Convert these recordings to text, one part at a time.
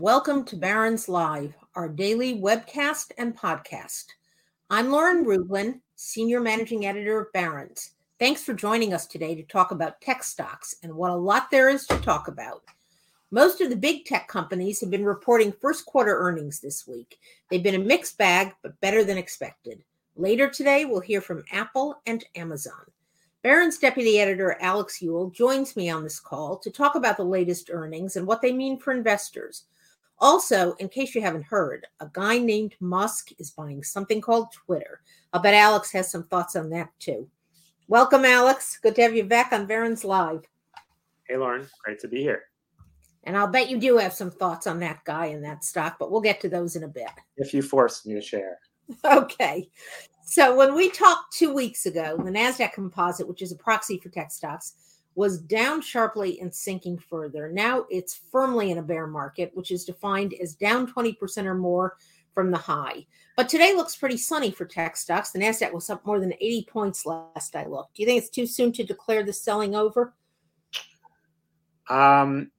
Welcome to Barron's Live, our daily webcast and podcast. I'm Lauren Rublin, Senior Managing Editor of Barron's. Thanks for joining us today to talk about tech stocks and what a lot there is to talk about. Most of the big tech companies have been reporting first quarter earnings this week. They've been a mixed bag, but better than expected. Later today, we'll hear from Apple and Amazon. Barron's deputy editor Alex Eule joins me on this call to talk about the latest earnings and what they mean for investors. Also, in case you haven't heard, a guy named Musk is buying something called Twitter. I'll bet Alex has some thoughts on that too. Welcome, Alex. Good to have you back on Barron's Live. Hey, Lauren. Great to be here. And I'll bet you do have some thoughts on that guy and that stock, but we'll get to those in a bit. If you force me to share. Okay. So when we talked two weeks ago, the NASDAQ composite, which is a proxy for tech stocks, was down sharply and sinking further. Now it's firmly in a bear market, which is defined as down 20% or more from the high. But today looks pretty sunny for tech stocks. The NASDAQ was up more than 80 points last I looked. Do you think it's too soon to declare the selling over? Um,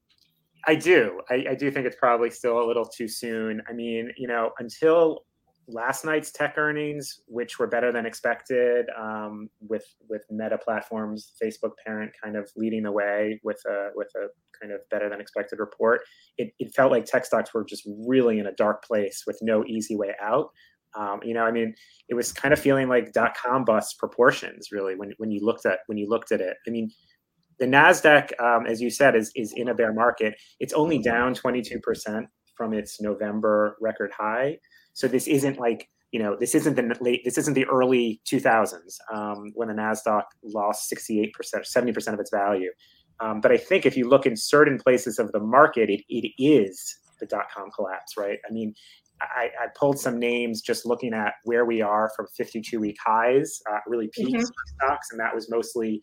I do. I, I do think it's probably still a little too soon. I mean, you know, until last night's tech earnings, which were better than expected, um, with with Meta Platforms, Facebook parent, kind of leading the way with a with a kind of better than expected report. It, it felt like tech stocks were just really in a dark place with no easy way out. Um, you know, I mean, it was kind of feeling like dot com bust proportions, really, when when you looked at when you looked at it. I mean, the Nasdaq, um, as you said, is is in a bear market. It's only down twenty two percent from its November record high. So this isn't like you know this isn't the late this isn't the early 2000s um, when the Nasdaq lost 68 percent, 70 percent of its value. Um, but I think if you look in certain places of the market, it, it is the dot com collapse, right? I mean, I, I, pulled some names just looking at where we are from 52 week highs, uh, really peak mm-hmm. stocks, and that was mostly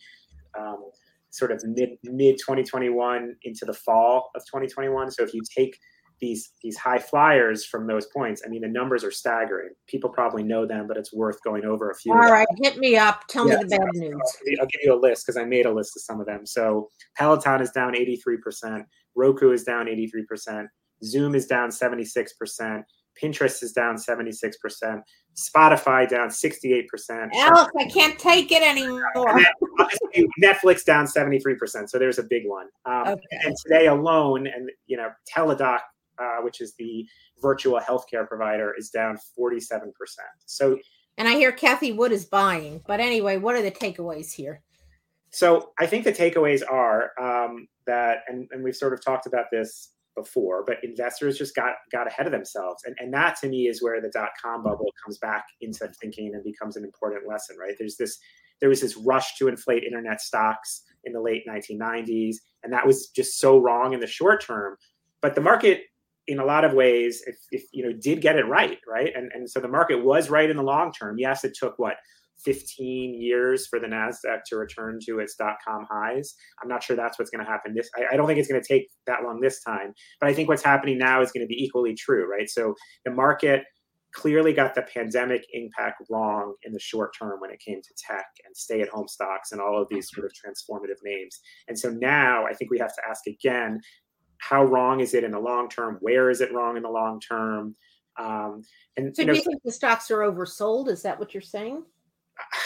um, sort of mid mid 2021 into the fall of 2021. So if you take these these high flyers from those points. I mean, the numbers are staggering. People probably know them, but it's worth going over a few. All right, hit me up. Tell yeah, me the bad news. I'll give you a list because I made a list of some of them. So Peloton is down 83%. Roku is down 83%. Zoom is down 76%. Pinterest is down 76%. Spotify down 68%. Alex, I can't take it anymore. Netflix down 73%. So there's a big one. Um, okay. And today alone, and you know, Teladoc uh, which is the virtual healthcare provider, is down 47%. So, and I hear Cathie Wood is buying. But anyway, what are the takeaways here? So I think the takeaways are um, that, and, and we've sort of talked about this before, but investors just got got ahead of themselves, and and that to me is where the dot com bubble comes back into thinking and becomes an important lesson. Right? There's this there was this rush to inflate internet stocks in the late 1990s, and that was just so wrong in the short term. But the market in a lot of ways, if, if you know, did get it right, right, and and so the market was right in the long term. Yes, it took what 15 years for the Nasdaq to return to its dot com highs. I'm not sure that's what's going to happen. This I, I don't think it's going to take that long this time, but I think what's happening now is going to be equally true, right? So the market clearly got the pandemic impact wrong in the short term when it came to tech and stay at home stocks and all of these sort of transformative names. And so now I think we have to ask again how wrong is it in the long term? Where is it wrong in the long term? Um, and so, you know, do you think the stocks are oversold? Is that what you're saying?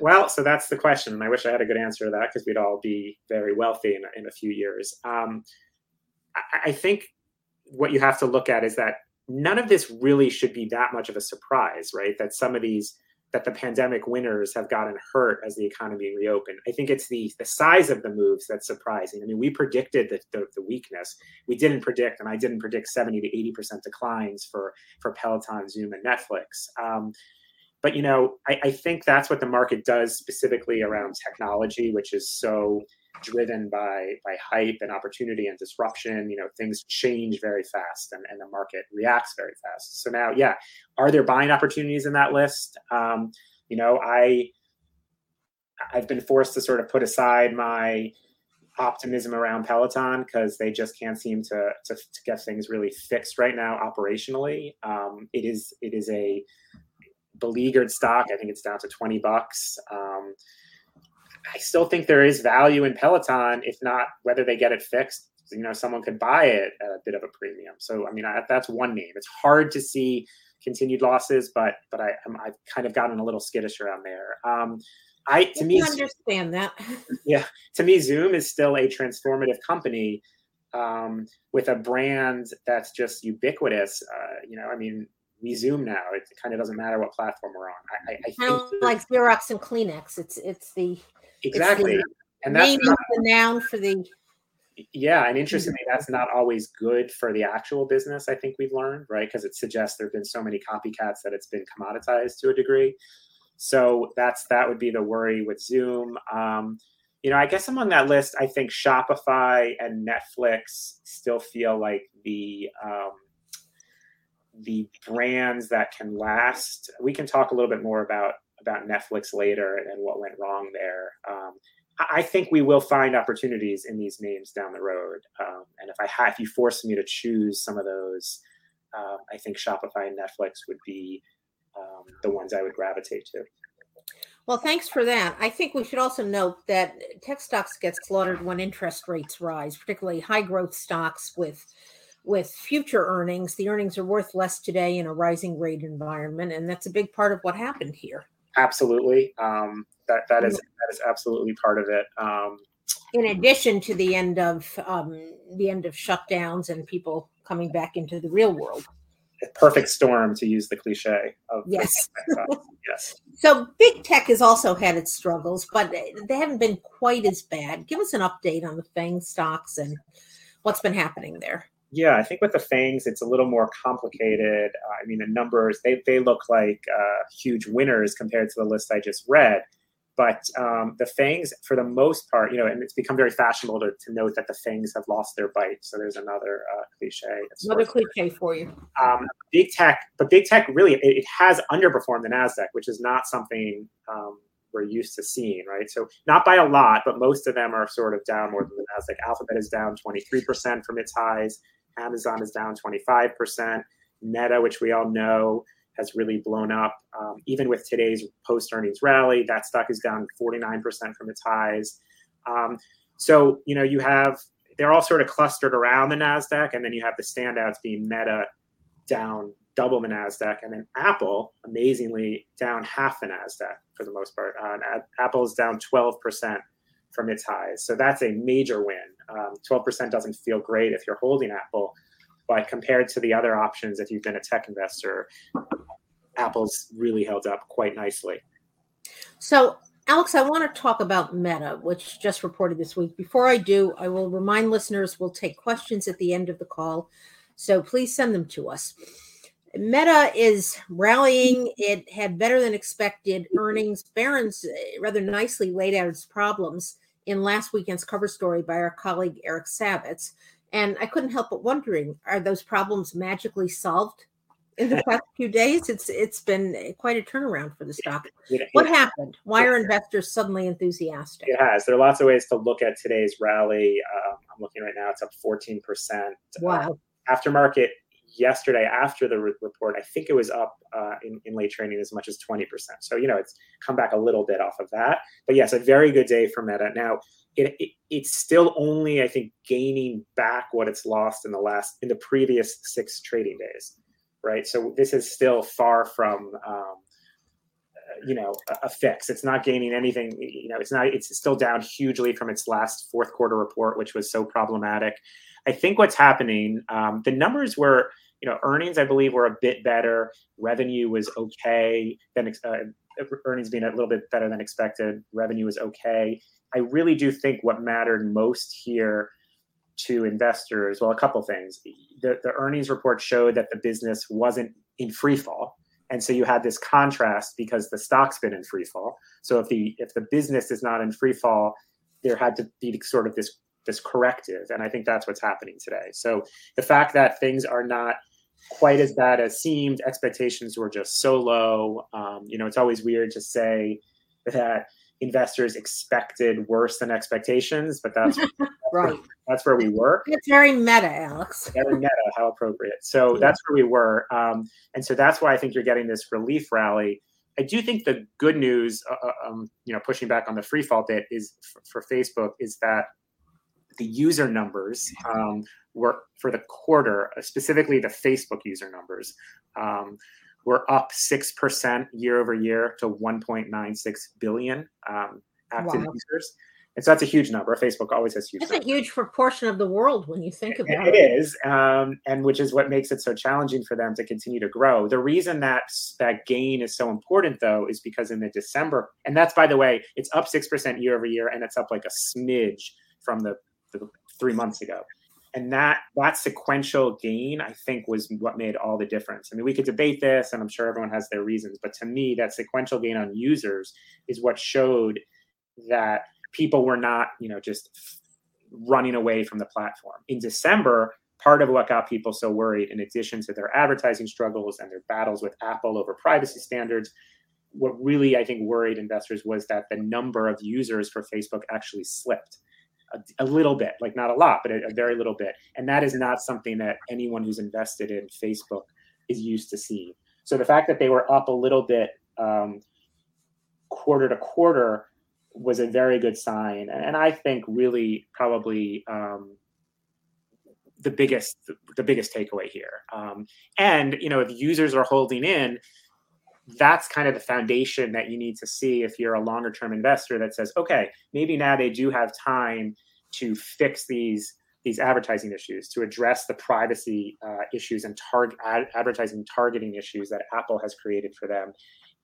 Well, so that's the question, and I wish I had a good answer to that because we'd all be very wealthy in, in a few years. Um, I, I think what you have to look at is that none of this really should be that much of a surprise, right? That some of these that the pandemic winners have gotten hurt as the economy reopened. I think it's the the size of the moves that's surprising. I mean, we predicted the, the, the weakness. We didn't predict, and I didn't predict 70 to 80 percent declines for for Peloton, Zoom, and Netflix. Um, but you know, I, I think that's what the market does specifically around technology, which is so driven by by hype and opportunity and disruption. You know, things change very fast, and, and the market reacts very fast. So now, yeah, are there buying opportunities in that list? Um, you know, I I've been forced to sort of put aside my optimism around Peloton because they just can't seem to, to, to get things really fixed right now operationally. Um, it is it is a beleaguered stock. I think it's down to twenty bucks. Um, I still think there is value in Peloton, if not whether they get it fixed. You know, someone could buy it at a bit of a premium. So, I mean, I, that's one name. It's hard to see continued losses, but but I, i have kind of gotten a little skittish around there. Um, I to me understand that. yeah, to me, Zoom is still a transformative company um, with a brand that's just ubiquitous. Uh, you know, I mean, we Zoom now. It kind of doesn't matter what platform we're on. I, I think like Xerox and Kleenex. It's it's the exactly, the and that's not, the noun for the. Yeah, and interestingly, that's not always good for the actual business. I think we've learned, right? Because it suggests there have been so many copycats that it's been commoditized to a degree. So that's that would be the worry with Zoom. Um, you know, I guess among that list, I think Shopify and Netflix still feel like the um, the brands that can last. We can talk a little bit more about about Netflix later and what went wrong there. Um, I think we will find opportunities in these names down the road. Um, and if I have, if you force me to choose some of those, uh, I think Shopify and Netflix would be um, the ones I would gravitate to. Well, thanks for that. I think we should also note that tech stocks get slaughtered when interest rates rise, particularly high growth stocks with with future earnings. The earnings are worth less today in a rising rate environment, and that's a big part of what happened here. Absolutely, um, that that is that is absolutely part of it. Um, in addition to the end of um, the end of shutdowns and people coming back into the real world. Perfect storm to use the cliche of yes. yes. So big tech has also had its struggles but they haven't been quite as bad. Give us an update on the fang stocks and what's been happening there yeah i think with the fangs it's a little more complicated uh, i mean the numbers they, they look like uh, huge winners compared to the list i just read but um, the fangs, for the most part, you know, and it's become very fashionable to, to note that the fangs have lost their bite. So there's another uh, cliche. Another cliche for you. Um, big tech, but big tech really it, it, has underperformed the Nasdaq, which is not something um, we're used to seeing, right? So not by a lot, but most of them are sort of down more than the Nasdaq. Alphabet is down 23% from its highs. Amazon is down 25%. Meta, which we all know has really blown up. Um, even with today's post earnings rally, that stock is down 49% from its highs. Um, so, you know, you have, they're all sort of clustered around the NASDAQ, and then you have the standouts being Meta down double the NASDAQ, and then Apple, amazingly, down half the NASDAQ for the most part. Uh, Apple is down 12% from its highs. So that's a major win. Um, 12% doesn't feel great if you're holding Apple. But compared to the other options, if you've been a tech investor, Apple's really held up quite nicely. So, Alex, I want to talk about Meta, which just reported this week. Before I do, I will remind listeners we'll take questions at the end of the call. So please send them to us. Meta is rallying. It had better than expected earnings. Barron's uh, rather nicely laid out its problems in last weekend's cover story by our colleague Eric Savitz. And I couldn't help but wondering, are those problems magically solved in the past few days? It's it's been quite a turnaround for the stock. What happened? Why are investors suddenly enthusiastic? It has. There are lots of ways to look at today's rally. Uh, I'm looking right now; it's up 14 percent. Wow. Uh, aftermarket yesterday after the re- report, I think it was up uh, in, in late trading as much as 20%. So, you know, it's come back a little bit off of that. But yes, a very good day for Meta. Now, it, it, it's still only, I think, gaining back what it's lost in the last, in the previous six trading days, right? So this is still far from, um, you know, a, a fix. It's not gaining anything. You know, it's not. It's still down hugely from its last fourth quarter report, which was so problematic. I think what's happening, um, the numbers were, you know, earnings I believe were a bit better. Revenue was okay. Then uh, earnings being a little bit better than expected. Revenue was okay. I really do think what mattered most here to investors, well, a couple things. The, the earnings report showed that the business wasn't in free fall. And so you had this contrast because the stock's been in free fall. So if the if the business is not in free fall, there had to be sort of this this corrective, and I think that's what's happening today. So the fact that things are not quite as bad as seemed, expectations were just so low. Um, you know, it's always weird to say that investors expected worse than expectations, but that's right. That's where we were. It's very meta, Alex. Very meta. How appropriate. So yeah. that's where we were, um, and so that's why I think you're getting this relief rally. I do think the good news, uh, uh um, you know, pushing back on the free fall bit is for, for Facebook is that the user numbers um, were for the quarter, specifically the Facebook user numbers, um, we're up 6% year over year to 1.96 billion um, active wow. users. And so that's a huge number. Facebook always has huge. It's numbers. a huge proportion of the world when you think about it. It is, um, and which is what makes it so challenging for them to continue to grow. The reason that that gain is so important, though, is because in the December, and that's by the way, it's up six percent year over year, and it's up like a smidge from the, the three months ago and that that sequential gain i think was what made all the difference. I mean we could debate this and i'm sure everyone has their reasons but to me that sequential gain on users is what showed that people were not you know just running away from the platform. In december part of what got people so worried in addition to their advertising struggles and their battles with apple over privacy standards what really i think worried investors was that the number of users for facebook actually slipped a, a, little bit, like not a lot, but a, a, very little bit. And that is not something that anyone who's invested in Facebook is used to seeing. So the fact that they were up a little bit um, quarter to quarter was a very good sign, and, and I think really probably um, the biggest the biggest takeaway here. Um, and you know, if users are holding in, that's kind of the foundation that you need to see if you're a longer term investor that says, okay, maybe now they do have time to fix these these advertising issues, to address the privacy uh, issues and target ad- advertising targeting issues that Apple has created for them,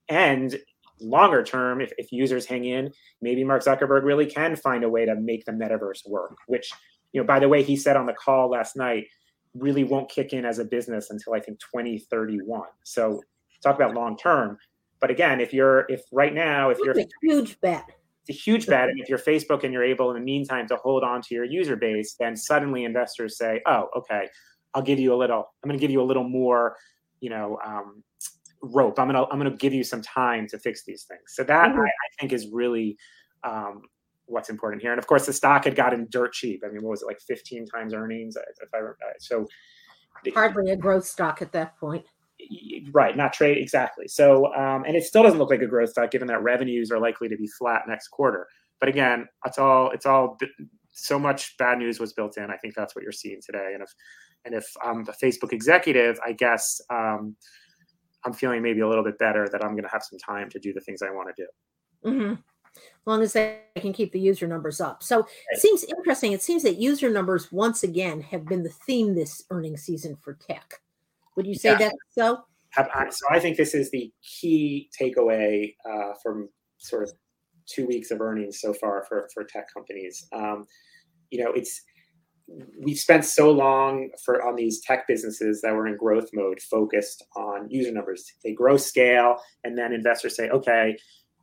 and longer term, if, if users hang in, maybe Mark Zuckerberg really can find a way to make the metaverse work. Which, you know, by the way, he said on the call last night, really won't kick in as a business until I think 2031. So talk about long term. But again, if you're if right now if you're a huge bet. It's a huge bet. And if you're Facebook and you're able in the meantime to hold on to your user base, then suddenly investors say, Oh, okay, I'll give you a little, I'm gonna give you a little more, you know, um, rope. I'm gonna I'm gonna give you some time to fix these things. So that mm-hmm. I, I, think is really um, what's important here. And of course, the stock had gotten dirt cheap. I mean, what was it like 15 times earnings? If I remember, so hardly a growth stock at that point right not trade exactly. So um, and it still doesn't look like a growth stock given that revenues are likely to be flat next quarter. But again it's all it's all so much bad news was built in. I think that's what you're seeing today. And if and if i'm a facebook executive i guess um, i'm feeling maybe a little bit better that i'm going to have some time to do the things i want to do. Mm-hmm. as long as they can keep the user numbers up. So right. it seems interesting. It seems that user numbers once again have been the theme this earning season for tech would you say yeah. that so? So I think this is the key takeaway uh, from sort of two weeks of earnings so far for, for tech companies. Um, you know, it's we've spent so long for on these tech businesses that were in growth mode, focused on user numbers. They grow scale, and then investors say, "Okay,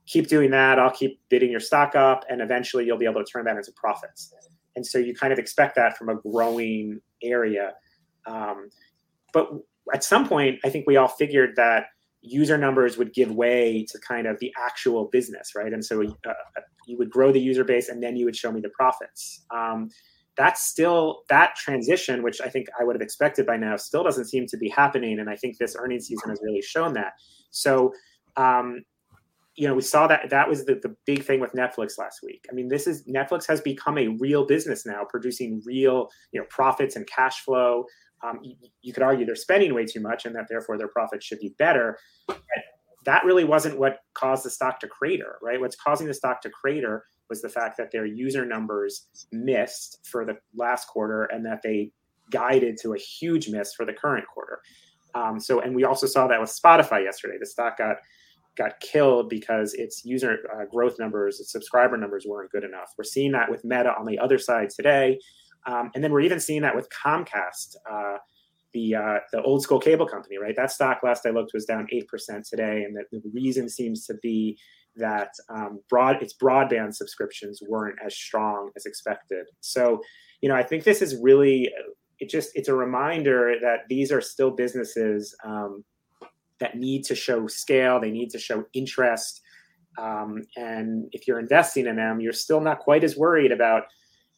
keep doing that. I'll keep bidding your stock up, and eventually you'll be able to turn that into profits." And so you kind of expect that from a growing area. Um, but at some point, I think we all figured that user numbers would give way to kind of the actual business, right? And so uh, you would grow the user base and then you would show me the profits. Um, that's still that transition, which I think I would have expected by now, still doesn't seem to be happening. And I think this earnings season has really shown that. So, um, you know, we saw that that was the, the big thing with Netflix last week. I mean, this is Netflix has become a real business now, producing real, you know, profits and cash flow um, you, you, could argue they're spending way too much and that therefore their profits should be better. But that really wasn't what caused the stock to crater, right? What's causing the stock to crater was the fact that their user numbers missed for the last quarter and that they guided to a huge miss for the current quarter. Um, so, and we also saw that with Spotify yesterday. The stock got got killed because its user uh, growth numbers, its subscriber numbers weren't good enough. We're seeing that with Meta on the other side today. Um, and then we're even seeing that with Comcast, uh, the uh, the old school cable company, right? That stock last I looked was down eight percent today, and the, the, reason seems to be that um, broad its broadband subscriptions weren't as strong as expected. So, you know, I think this is really it just it's a reminder that these are still businesses um, that need to show scale. They need to show interest. Um, and if you're investing in them, you're still not quite as worried about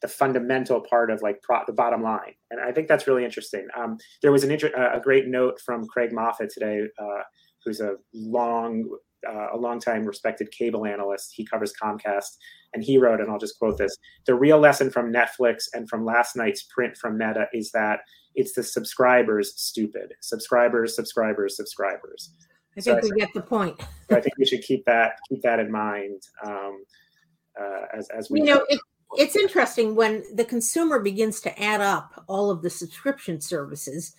the fundamental part of like pro- the bottom line. And I think that's really interesting. Um, there was an inter- a great note from Craig Moffett today, uh, who's a long uh, a longtime respected cable analyst. He covers Comcast, and he wrote, and I'll just quote this: "The real lesson from Netflix and from last night's print from Meta is that it's the subscribers stupid. Subscribers, subscribers, subscribers." I think so we I get the point. I think we should keep that keep that in mind um, uh, as as we. You know, it, it's interesting when the consumer begins to add up all of the subscription services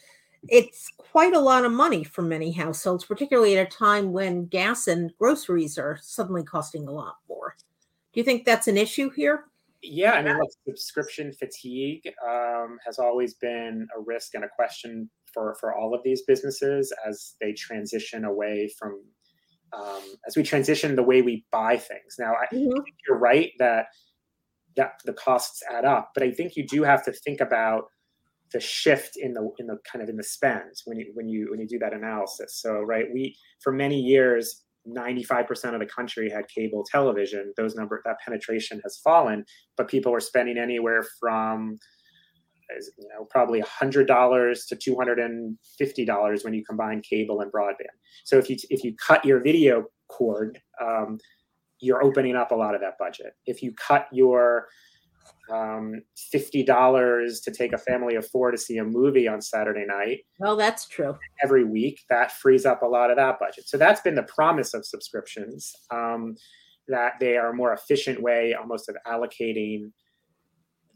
it's quite a lot of money for many households, particularly at a time when gas and groceries are suddenly costing a lot more. Do you think that's an issue here? Yeah, I mean, look, subscription fatigue um, has always been a risk and a question for for all of these businesses as they transition away from um, as we transition the way we buy things. Now, I mm-hmm. think you're right that that the costs add up, but I think you do have to think about the shift in the in the kind of in the spends when you when you when you do that analysis. So right, we for many years 95% of the country had cable television. Those number that penetration has fallen, but people were spending anywhere from you know probably $100 to $250 when you combine cable and broadband. So if you if you cut your video cord, um, you're opening up a lot of that budget. If you cut your um, $50 to take a family of four to see a movie on Saturday night. Well, that's true. Every week, that frees up a lot of that budget. So that's been the promise of subscriptions um, that they are a more efficient way almost of allocating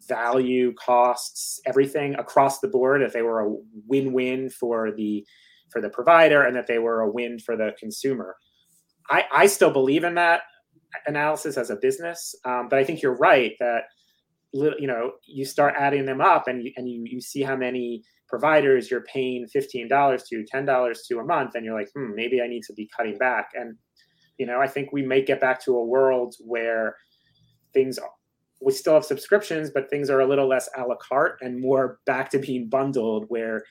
value, costs, everything across the board. If they were a win-win for the for the provider and that they were a win for the consumer. I, I still believe in that analysis as a business, um, but I think you're right that you know you start adding them up and you, and you, you see how many providers you're paying $15 to $10 to a month and you're like hmm maybe i need to be cutting back. And you know i think we may get back to a world where things we still have subscriptions but things are a little less a la carte and more back to being bundled where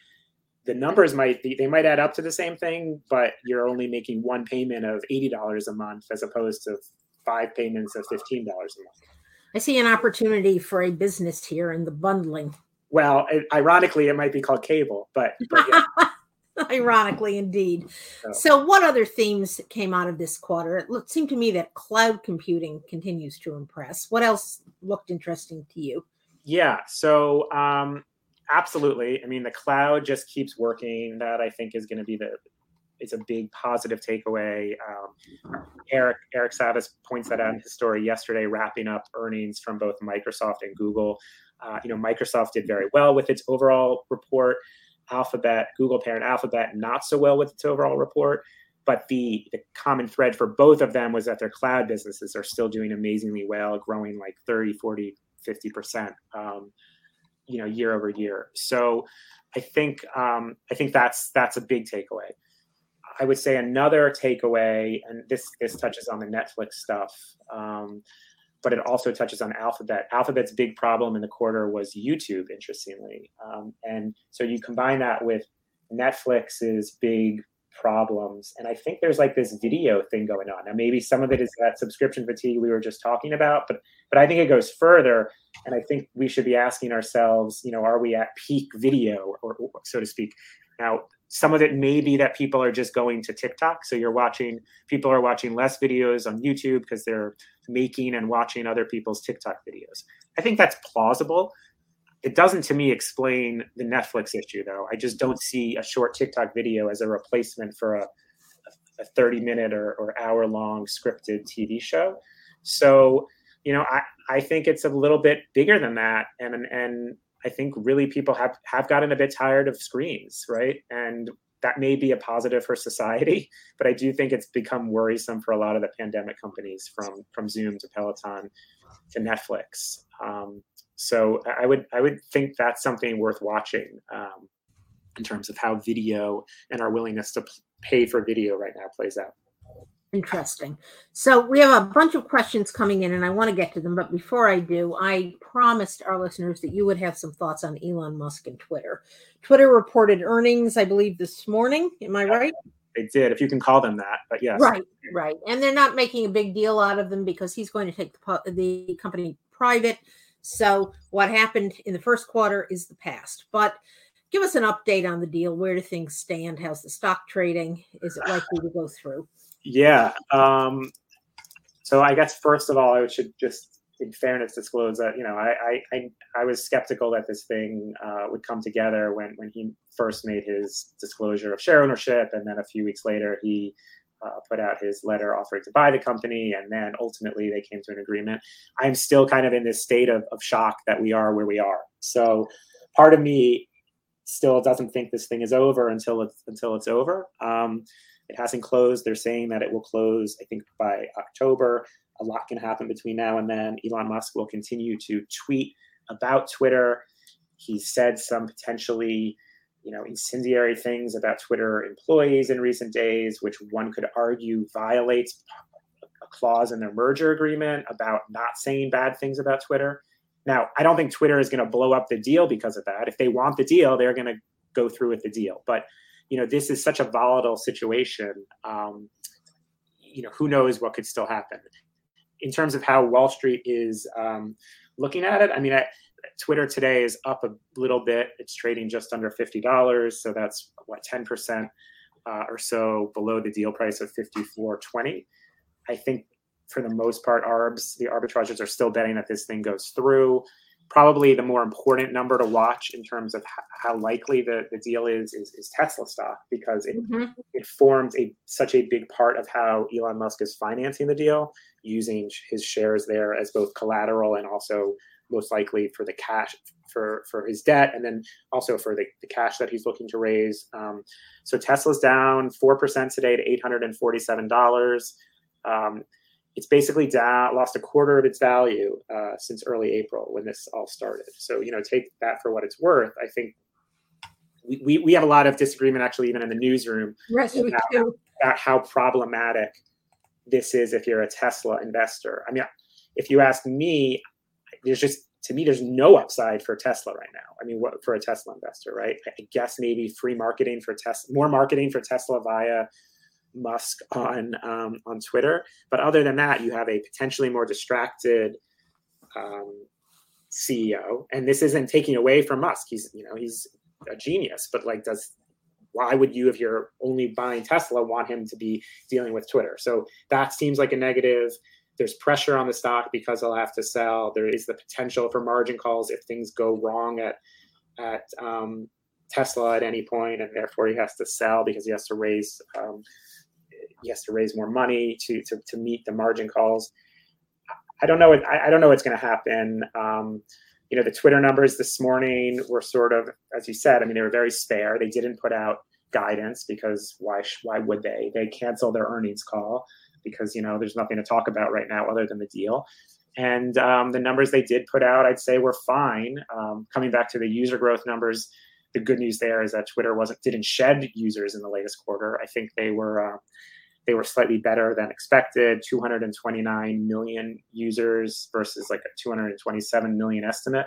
the numbers might be they might add up to the same thing but you're only making one payment of $80 a month as opposed to five payments of $15 a month I see an opportunity for a business here in the bundling. Well, it, ironically, it might be called cable, but, but yeah. ironically, indeed. So. so. what other themes came out of this quarter? It looked, seemed to me that cloud computing continues to impress. What else looked interesting to you? Yeah, so um, absolutely. I mean, the cloud just keeps working. That I think is going to be the is a big positive takeaway. Um, Eric Eric Savitz points that out in his story yesterday, wrapping up earnings from both Microsoft and Google. Uh, you know, Microsoft did very well with its overall report. Alphabet, Google parent Alphabet, not so well with its overall report. But the, the common thread for both of them was that their cloud businesses are still doing amazingly well, growing like 30, 40, 50%, um, you know, year over year. So I think um, I think that's that's a big takeaway. I would say another takeaway, and this this touches on the Netflix stuff, um, but it also touches on Alphabet. Alphabet's big problem in the quarter was YouTube, interestingly, um, and so you combine that with Netflix's big problems, and I think there's like this video thing going on. Now, maybe some of it is that subscription fatigue we were just talking about, but but I think it goes further, and I think we should be asking ourselves, you know, are we at peak video, or, or so to speak? Now, some of it may be that people are just going to TikTok. So you're watching, people are watching less videos on YouTube because they're making and watching other people's TikTok videos. I think that's plausible. It doesn't to me explain the Netflix issue, though. I just don't see a short TikTok video as a replacement for a, a 30 minute or, or hour long scripted TV show. So, you know, I, I think it's a little bit bigger than that. And, and I think really people have have gotten a bit tired of screens, right? And that may be a positive for society, but I do think it's become worrisome for a lot of the pandemic companies, from from Zoom to Peloton to Netflix. Um, so I would I would think that's something worth watching um, in terms of how video and our willingness to pay for video right now plays out. Interesting. So we have a bunch of questions coming in, and I want to get to them. But before I do, I promised our listeners that you would have some thoughts on Elon Musk and Twitter. Twitter reported earnings, I believe, this morning. Am I right? They did, if you can call them that. But yes. Right, right. And they're not making a big deal out of them because he's going to take the, the company private. So what happened in the first quarter is the past. But give us an update on the deal. Where do things stand? How's the stock trading? Is it likely to go through? Yeah. Um, so I guess first of all, I should just, in fairness, disclose that you know I I, I was skeptical that this thing uh, would come together when when he first made his disclosure of share ownership, and then a few weeks later he uh, put out his letter offering to buy the company, and then ultimately they came to an agreement. I'm still kind of in this state of, of shock that we are where we are. So part of me still doesn't think this thing is over until it's until it's over. Um, it hasn't closed. They're saying that it will close, I think, by October. A lot can happen between now and then. Elon Musk will continue to tweet about Twitter. He said some potentially, you know, incendiary things about Twitter employees in recent days, which one could argue violates a clause in their merger agreement about not saying bad things about Twitter. Now, I don't think Twitter is going to blow up the deal because of that. If they want the deal, they're going to go through with the deal. But you know, this is such a volatile situation. Um, you know, who knows what could still happen. In terms of how Wall Street is um, looking at it, I mean, I, Twitter today is up a little bit. It's trading just under fifty dollars, so that's what ten percent uh, or so below the deal price of fifty four twenty. I think for the most part, ARBs, the arbitrageurs are still betting that this thing goes through probably the more important number to watch in terms of how likely the, the deal is, is, is Tesla stock because it, mm-hmm. it forms a such a big part of how Elon Musk is financing the deal, using his shares there as both collateral and also most likely for the cash for for his debt and then also for the, the cash that he's looking to raise. Um, so Tesla's down four percent today to eight hundred and forty seven dollars. Um, it's basically down, lost a quarter of its value uh, since early April when this all started. So, you know, take that for what it's worth. I think we, we, we have a lot of disagreement actually even in the newsroom yes, about, about how problematic this is if you're a Tesla investor. I mean, if you ask me, there's just to me there's no upside for Tesla right now. I mean, what for a Tesla investor, right? I guess maybe free marketing for Tesla, more marketing for Tesla via Musk on um, on Twitter. But other than that, you have a potentially more distracted um, CEO, and this isn't taking away from Musk. He's you know he's a genius, but like does why would you if you're only buying Tesla want him to be dealing with Twitter? So that seems like a negative. There's pressure on the stock because they'll have to sell. There is the potential for margin calls if things go wrong at at um, Tesla at any point, and therefore he has to sell because he has to raise um, he has to raise more money to to, to meet the margin calls. I don't know. I, I don't know what's going to happen. Um, you know, the Twitter numbers this morning were sort of, as you said, I mean, they were very spare. They didn't put out guidance because why? Why would they? They canceled their earnings call because you know there's nothing to talk about right now other than the deal. And um, the numbers they did put out, I'd say, were fine. Um, coming back to the user growth numbers, the good news there is that Twitter wasn't didn't shed users in the latest quarter. I think they were. Uh, they were slightly better than expected 229 million users versus like a 227 million estimate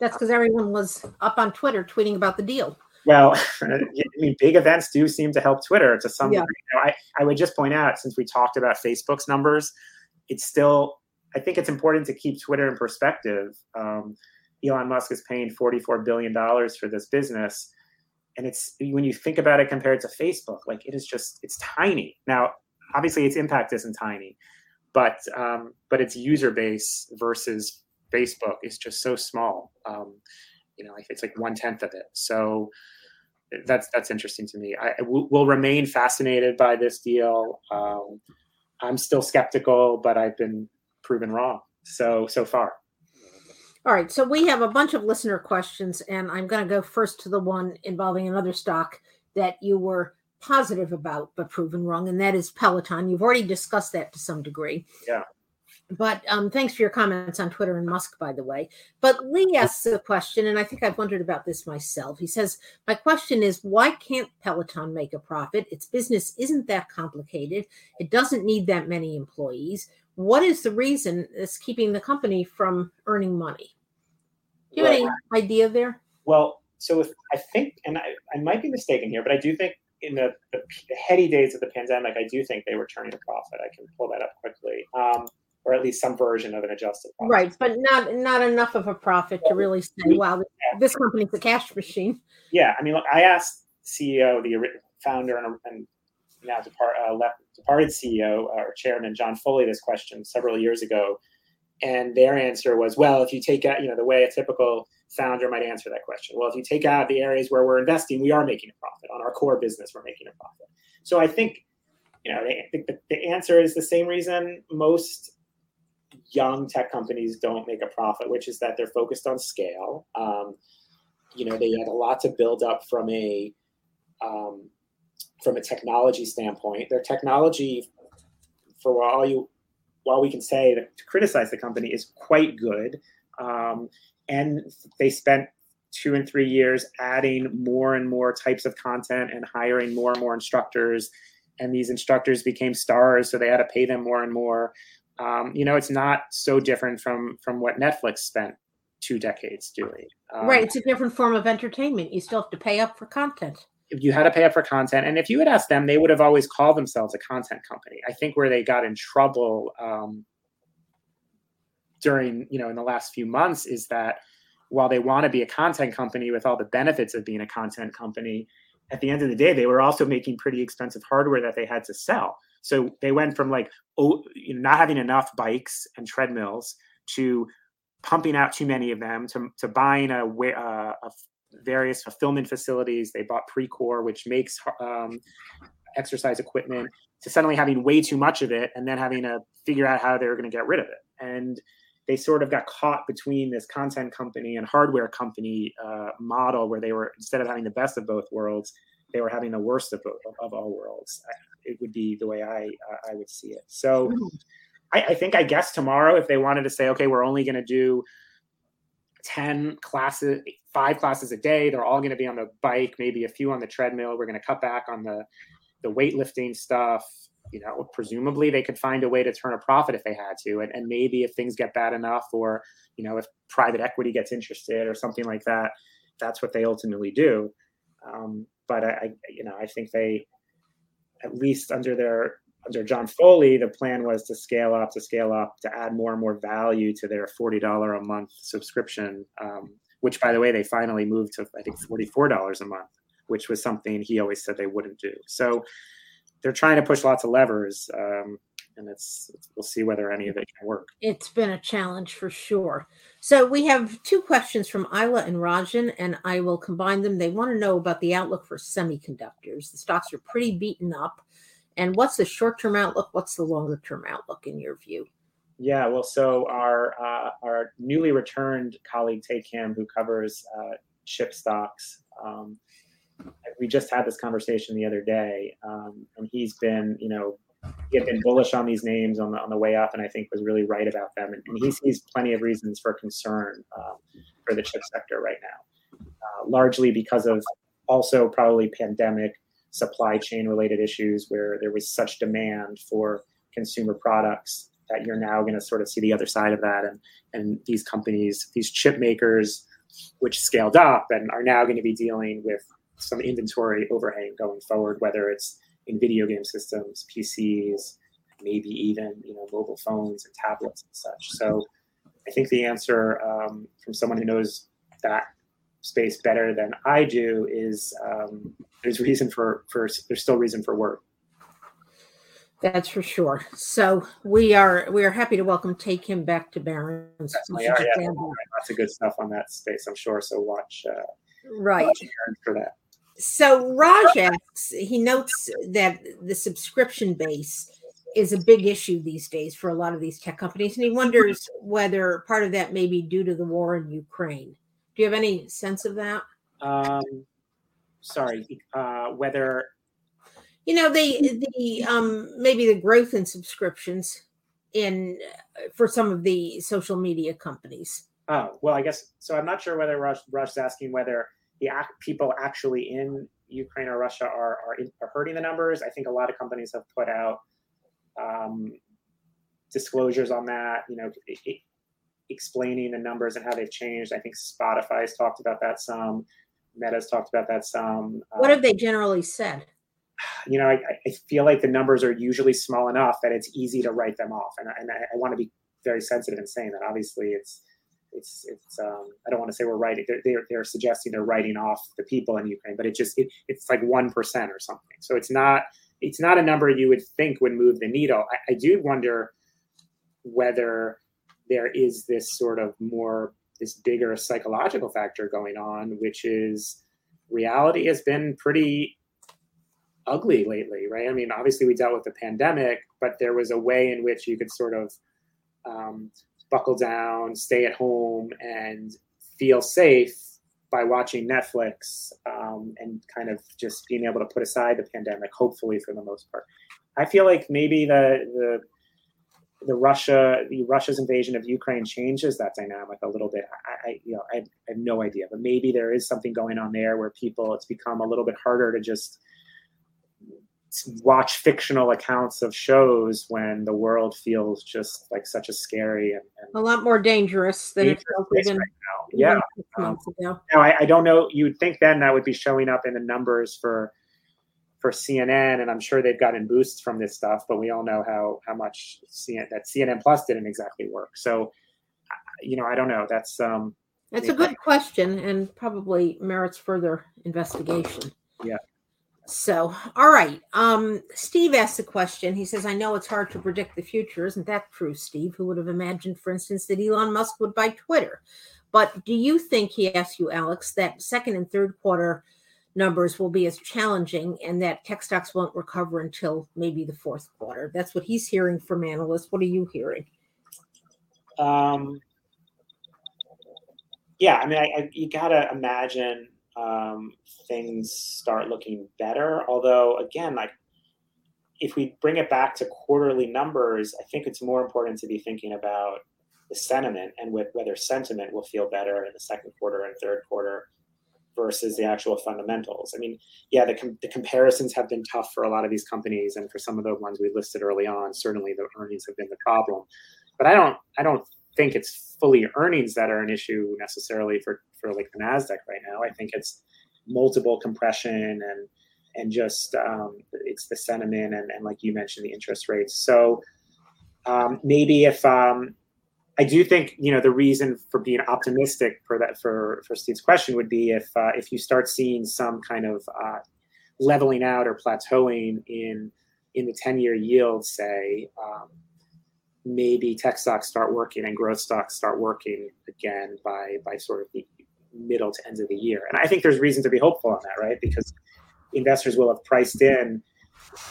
that's because everyone was up on twitter tweeting about the deal well i mean big events do seem to help twitter to some yeah. degree I, I would just point out since we talked about facebook's numbers it's still i think it's important to keep twitter in perspective um, elon musk is paying 44 billion dollars for this business. And it's when you think about it compared to facebook like it is just it's tiny. Now obviously its impact isn't tiny but um, but its user base versus facebook is just so small. Um, you know it's like one tenth of it. So that's that's interesting to me. I, will remain fascinated by this deal. Um, i'm still skeptical but i've been proven wrong so so far all right, so we have a bunch of listener questions, and I'm going to go first to the one involving another stock that you were positive about but proven wrong, and that is Peloton. You've already discussed that to some degree. Yeah. But um, thanks for your comments on Twitter and Musk, by the way. But Lee asks a question, and I think I've wondered about this myself. He says, My question is, why can't Peloton make a profit? Its business isn't that complicated, it doesn't need that many employees. What is the reason that's keeping the company from earning money? You have any idea there? Well, so if I think, and I, I might be mistaken here, but I do think in the, the, the, heady days of the pandemic, I do think they were turning a profit. I can pull that up quickly. Um, or at least some version of an adjusted profit. Right, but not not enough of a profit to really say, "Wow, this company's a cash machine." Yeah, I mean, look, I asked CEO, the founder, and, and now depart, uh, left, departed CEO uh, or chairman John Foley this question several years ago, and their answer was, "Well, if you take out, you know, the way a typical founder might answer that question, well, if you take out the areas where we're investing, we are making a profit on our core business. We're making a profit." So I think, you know, I think the, answer is the same reason most young tech companies don't make a profit, which is that they're focused on scale. Um, you know, they had a lot to build up from a um, from a technology standpoint. Their technology, for all you while we can say that to criticize the company is quite good, um, and they spent two and three years adding more and more types of content and hiring more and more instructors and these instructors became stars so they had to pay them more and more um, you know, it's not so different from from what Netflix spent two decades doing. Um, right, it's a different form of entertainment. You still have to pay up for content. You had to pay up for content, and if you had asked them, they would have always called themselves a content company. I think where they got in trouble um, during, you know, in the last few months is that while they want to be a content company with all the benefits of being a content company, at the end of the day, they were also making pretty expensive hardware that they had to sell. So they went from like oh, you know, not having enough bikes and treadmills to pumping out too many of them to, to buying a, uh, a various fulfillment facilities. They bought Precor, which makes um, exercise equipment, to suddenly having way too much of it and then having to figure out how they were going to get rid of it. And they sort of got caught between this content company and hardware company uh, model where they were instead of having the best of both worlds, they were having the worst of both of all worlds it would be the way I I would see it. So mm-hmm. I, I think I guess tomorrow if they wanted to say, okay, we're only going to do 10 classes, five classes a day. They're all going to be on the bike, maybe a few on the treadmill. We're going to cut back on the the weightlifting stuff. You know, presumably they could find a way to turn a profit if they had to. And, and maybe if things get bad enough, or you know, if private equity gets interested or something like that, that's what they ultimately do. Um, but I, I, you know, I think they at least under their under John Foley, the plan was to scale up, to scale up, to add more and more value to their forty dollar a month subscription. Um, which, by the way, they finally moved to I think forty four dollars a month, which was something he always said they wouldn't do. So they're trying to push lots of levers. Um, and it's, it's, we'll see whether any of it can work. It's been a challenge for sure. So we have two questions from Isla and Rajan, and I will combine them. They want to know about the outlook for semiconductors. The stocks are pretty beaten up, and what's the short-term outlook? What's the longer-term outlook in your view? Yeah, well, so our uh, our newly returned colleague Tae Kim, who covers uh, chip stocks, um, we just had this conversation the other day, um, and he's been, you know, he had been bullish on these names on the on the way up, and I think was really right about them. And, and he sees plenty of reasons for concern um, for the chip sector right now, uh, largely because of also probably pandemic supply chain related issues where there was such demand for consumer products that you're now going to sort of see the other side of that, and and these companies, these chip makers, which scaled up and are now going to be dealing with some inventory overhang going forward, whether it's in video game systems, PCs, maybe even you know mobile phones and tablets and such. So I think the answer um, from someone who knows that space better than I do is um, there's reason for for there's still reason for work. That's for sure. So we are we are happy to welcome Tae Kim back to Barron's. Are, yeah. Lots of good stuff on that space, I'm sure. So watch uh, right watch for that. So Raj asks, he notes that the subscription base is a big issue these days for a lot of these tech companies, and he wonders whether part of that may be due to the war in Ukraine. Do you have any sense of that? Um, sorry, uh, whether you know the the um, maybe the growth in subscriptions in for some of the social media companies. Oh well, I guess so. I'm not sure whether Raj Raj's asking whether the act, people actually in Ukraine or Russia are are, in, are, hurting the numbers. I think a lot of companies have put out um, disclosures on that. You know, it, it, explaining the numbers and how they've changed. I think Spotify's talked about that some. Meta's talked about that some. What um, have they generally said? You know, I, I, feel like the numbers are usually small enough that it's easy to write them off, and, and I, I want to be very sensitive in saying that. Obviously, it's it's it's um, I don't want to say we're writing they're, they're, they're suggesting they're writing off the people in Ukraine, but it just it, it's like one percent or something. So it's not it's not a number you would think would move the needle. I, I do wonder whether there is this sort of more this bigger psychological factor going on, which is reality has been pretty ugly lately, right? I mean, obviously we dealt with the pandemic, but there was a way in which you could sort of um, buckle down, stay at home, and feel safe by watching Netflix um, and kind of just being able to put aside the pandemic, hopefully for the most part. I feel like maybe the the the Russia the Russia's invasion of Ukraine changes that dynamic a little bit. I, I you know I, I, have no idea, but maybe there is something going on there where people it's become a little bit harder to just watch fictional accounts of shows when the world feels just like such a scary and, and a lot more dangerous than it feels right now. Yeah. Um, now I, I, don't know. You'd think then that would be showing up in the numbers for for CNN, and I'm sure they've gotten boosts from this stuff. But we all know how how much CNN, that CNN Plus didn't exactly work. So, you know, I don't know. That's um. That's a good question, and probably merits further investigation. Yeah. So, all right. Um, Steve asked a question. He says, I know it's hard to predict the future. Isn't that true, Steve? Who would have imagined, for instance, that Elon Musk would buy Twitter? But do you think, he asked you, Alex, that second and third quarter numbers will be as challenging and that tech stocks won't recover until maybe the fourth quarter? That's what he's hearing from analysts. What are you hearing? Um, yeah, I mean, I, I, you got to imagine um, things start looking better. Although, again, like if we bring it back to quarterly numbers, I think it's more important to be thinking about the sentiment and with whether sentiment will feel better in the second quarter and third quarter versus the actual fundamentals. I mean, yeah, the, com- the comparisons have been tough for a lot of these companies, and for some of the ones we listed early on, certainly the earnings have been the problem. But I don't, I don't think it's fully earnings that are an issue necessarily for for like the Nasdaq right now. I think it's multiple compression and and just um, it's the sentiment and, and like you mentioned the interest rates. So um, maybe if um, I do think you know the reason for being optimistic for that for for Steve's question would be if uh, if you start seeing some kind of uh, leveling out or plateauing in in the 10 year yield say um, maybe tech stocks start working and growth stocks start working again by by sort of the middle to end of the year. And I think there's reason to be hopeful on that, right? Because investors will have priced in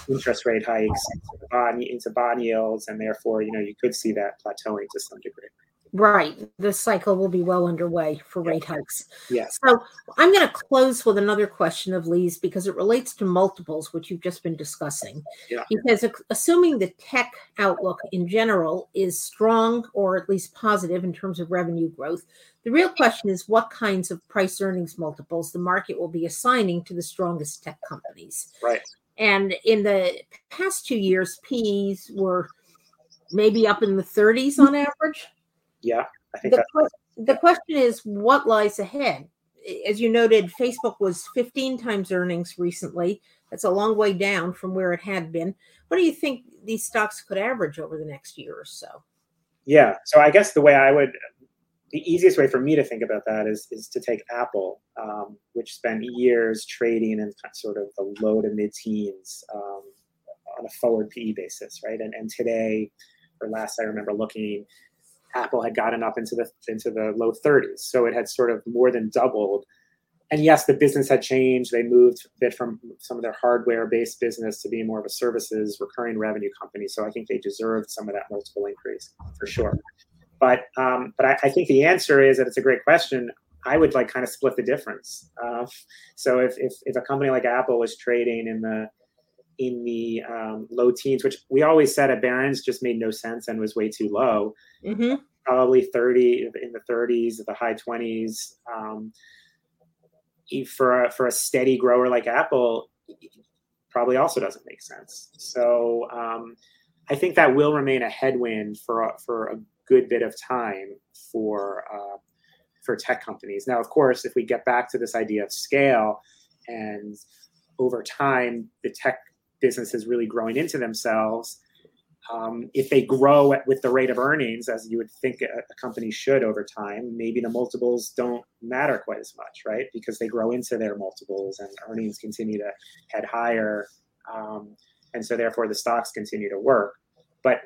interest rate hikes into bond, into bond yields, and therefore, you know, you could see that plateauing to some degree. Right. The cycle will be well underway for rate hikes. Yes. So I'm going to close with another question of Lee's because it relates to multiples, which you've just been discussing. Yeah. Because assuming the tech outlook in general is strong or at least positive in terms of revenue growth, the real question is what kinds of price earnings multiples the market will be assigning to the strongest tech companies. Right. And in the past two years, P's were maybe up in the 30s on average yeah, I think the, the question is what lies ahead. As you noted, Facebook was 15 times earnings recently. That's a long way down from where it had been. What do you think these stocks could average over the next year or so? Yeah, so I guess the way I would, the easiest way for me to think about that is is to take Apple, um, which spent years trading in sort of the low to mid teens um, on a forward PE basis, right? And and today, or last I remember looking, Apple had gotten up into the into the low 30s. So it had sort of more than doubled. And yes, the business had changed. They moved a bit from some of their hardware-based business to being more of a services, recurring revenue company. So I think they deserved some of that multiple increase for sure. But um, but I, I, think the answer is that it's a great question. I would like kind of split the difference. Uh, so if, if if a company like Apple was trading in the in the um, low teens, which we always said at Barron's just made no sense and was way too low. Mm-hmm. Probably 30 in the 30s, the high 20s. Um, for a, for a steady grower like Apple, probably also doesn't make sense. So um, I think that will remain a headwind for a, for a good bit of time for uh, for tech companies. Now, of course, if we get back to this idea of scale and over time the tech business is really growing into themselves, um, if they grow at, with the rate of earnings as you would think a, a, company should over time, maybe the multiples don't matter quite as much, right? Because they grow into their multiples and earnings continue to head higher. Um, and so therefore the stocks continue to work. But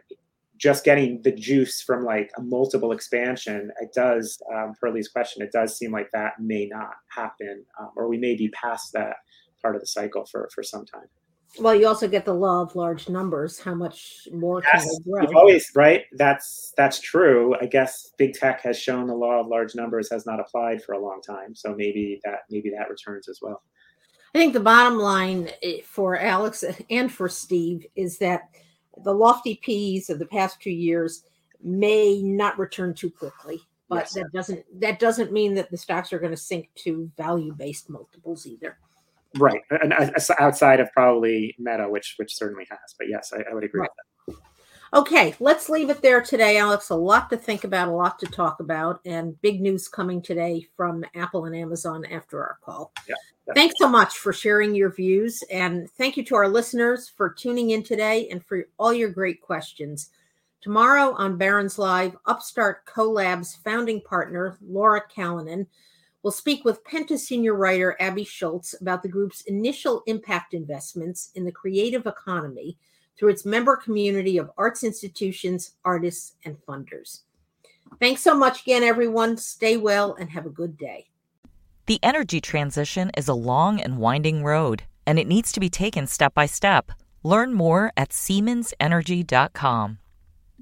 just getting the juice from like a multiple expansion, it does, um, question, it does seem like that may not happen, um, or we may be past that part of the cycle for, for some time. Well, you also get the law of large numbers. How much more yes, can they grow? You've always right. That's that's true. I guess big tech has shown the law of large numbers has not applied for a long time. So maybe that maybe that returns as well. I think the bottom line eh, for Alex and for Steve is that the lofty P's of the past two years may not return too quickly, but yes. that doesn't that doesn't mean that the stocks are going to sink to value based multiples either. Right, and uh, outside of probably Meta, which which certainly has. But yes, I, I would agree right. with that. Okay, let's leave it there today, Alex. A lot to think about, a lot to talk about, and big news coming today from Apple and Amazon after our call. Yeah, Thanks so much for sharing your views, and thank you to our listeners for tuning in today and for all your great questions. Tomorrow on Barron's Live, Upstart Co-Lab's founding partner, Laura Callanan, We'll speak with Penta senior writer Abby Schultz about the group's initial impact investments in the creative economy through its member community of arts institutions, artists, and funders. Thanks so much again, everyone. Stay well and have a good day. The energy transition is a long and winding road, and it needs to be taken step by step. Learn more at SiemensEnergy.com.